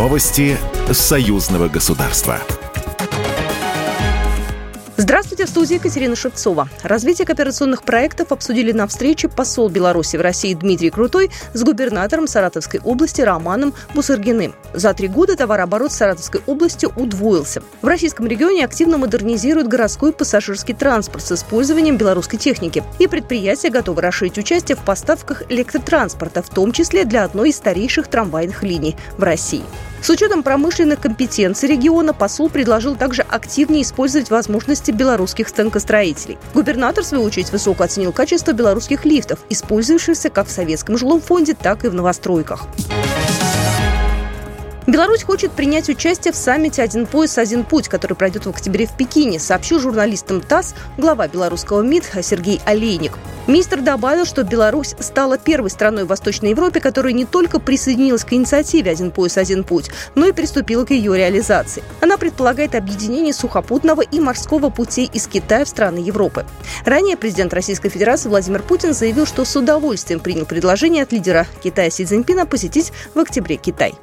Новости союзного государства. Здравствуйте, в студии Екатерина Шевцова. Развитие кооперационных проектов обсудили на встрече посол Беларуси в России Дмитрий Крутой с губернатором Саратовской области Романом Бусыргиным. За три года товарооборот Саратовской области удвоился. В российском регионе активно модернизируют городской пассажирский транспорт с использованием белорусской техники. И предприятия готовы расширить участие в поставках электротранспорта, в том числе для одной из старейших трамвайных линий в России. С учетом промышленных компетенций региона посол предложил также активнее использовать возможности белорусских станкостроителей. Губернатор, в свою очередь, высоко оценил качество белорусских лифтов, использующихся как в Советском жилом фонде, так и в новостройках. Беларусь хочет принять участие в саммите «Один пояс, один путь», который пройдет в октябре в Пекине, сообщил журналистам ТАСС глава белорусского МИД Сергей Олейник. Министр добавил, что Беларусь стала первой страной в Восточной Европе, которая не только присоединилась к инициативе «Один пояс, один путь», но и приступила к ее реализации. Она предполагает объединение сухопутного и морского путей из Китая в страны Европы. Ранее президент Российской Федерации Владимир Путин заявил, что с удовольствием принял предложение от лидера Китая Си Цзиньпина посетить в октябре Китай.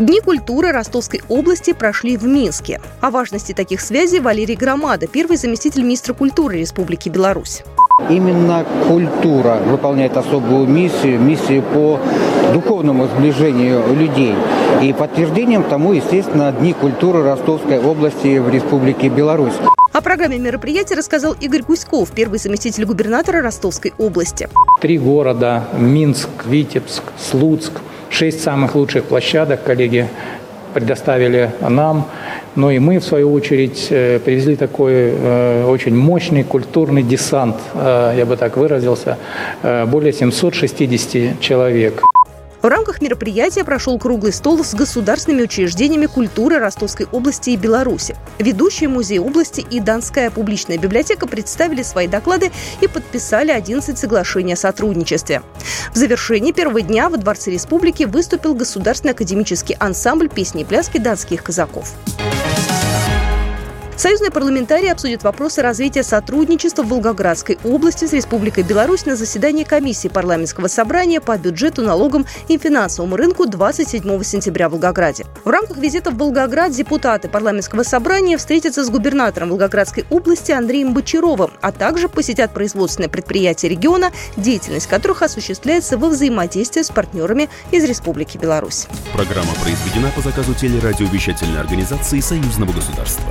Дни культуры Ростовской области прошли в Минске. О важности таких связей Валерий Громада, первый заместитель министра культуры Республики Беларусь. Именно культура выполняет особую миссию, миссию по духовному сближению людей. И подтверждением тому, естественно, Дни культуры Ростовской области в Республике Беларусь. О программе мероприятия рассказал Игорь Гуськов, первый заместитель губернатора Ростовской области. Три города – Минск, Витебск, Слуцк – Шесть самых лучших площадок коллеги предоставили нам. Ну и мы, в свою очередь, э, привезли такой э, очень мощный культурный десант, э, я бы так выразился, более 760 человек. В рамках мероприятия прошел круглый стол с государственными учреждениями культуры Ростовской области и Беларуси. Ведущие музеи области и Донская публичная библиотека представили свои доклады и подписали 11 соглашений о сотрудничестве. В завершении первого дня во Дворце Республики выступил Государственный академический ансамбль песни и пляски донских казаков. Союзные парламентарии обсудят вопросы развития сотрудничества в Волгоградской области с Республикой Беларусь на заседании комиссии парламентского собрания по бюджету, налогам и финансовому рынку 27 сентября в Волгограде. В рамках визита в Волгоград депутаты парламентского собрания встретятся с губернатором Волгоградской области Андреем Бочаровым, а также посетят производственные предприятия региона, деятельность которых осуществляется во взаимодействии с партнерами из Республики Беларусь. Программа произведена по заказу телерадиовещательной организации Союзного государства.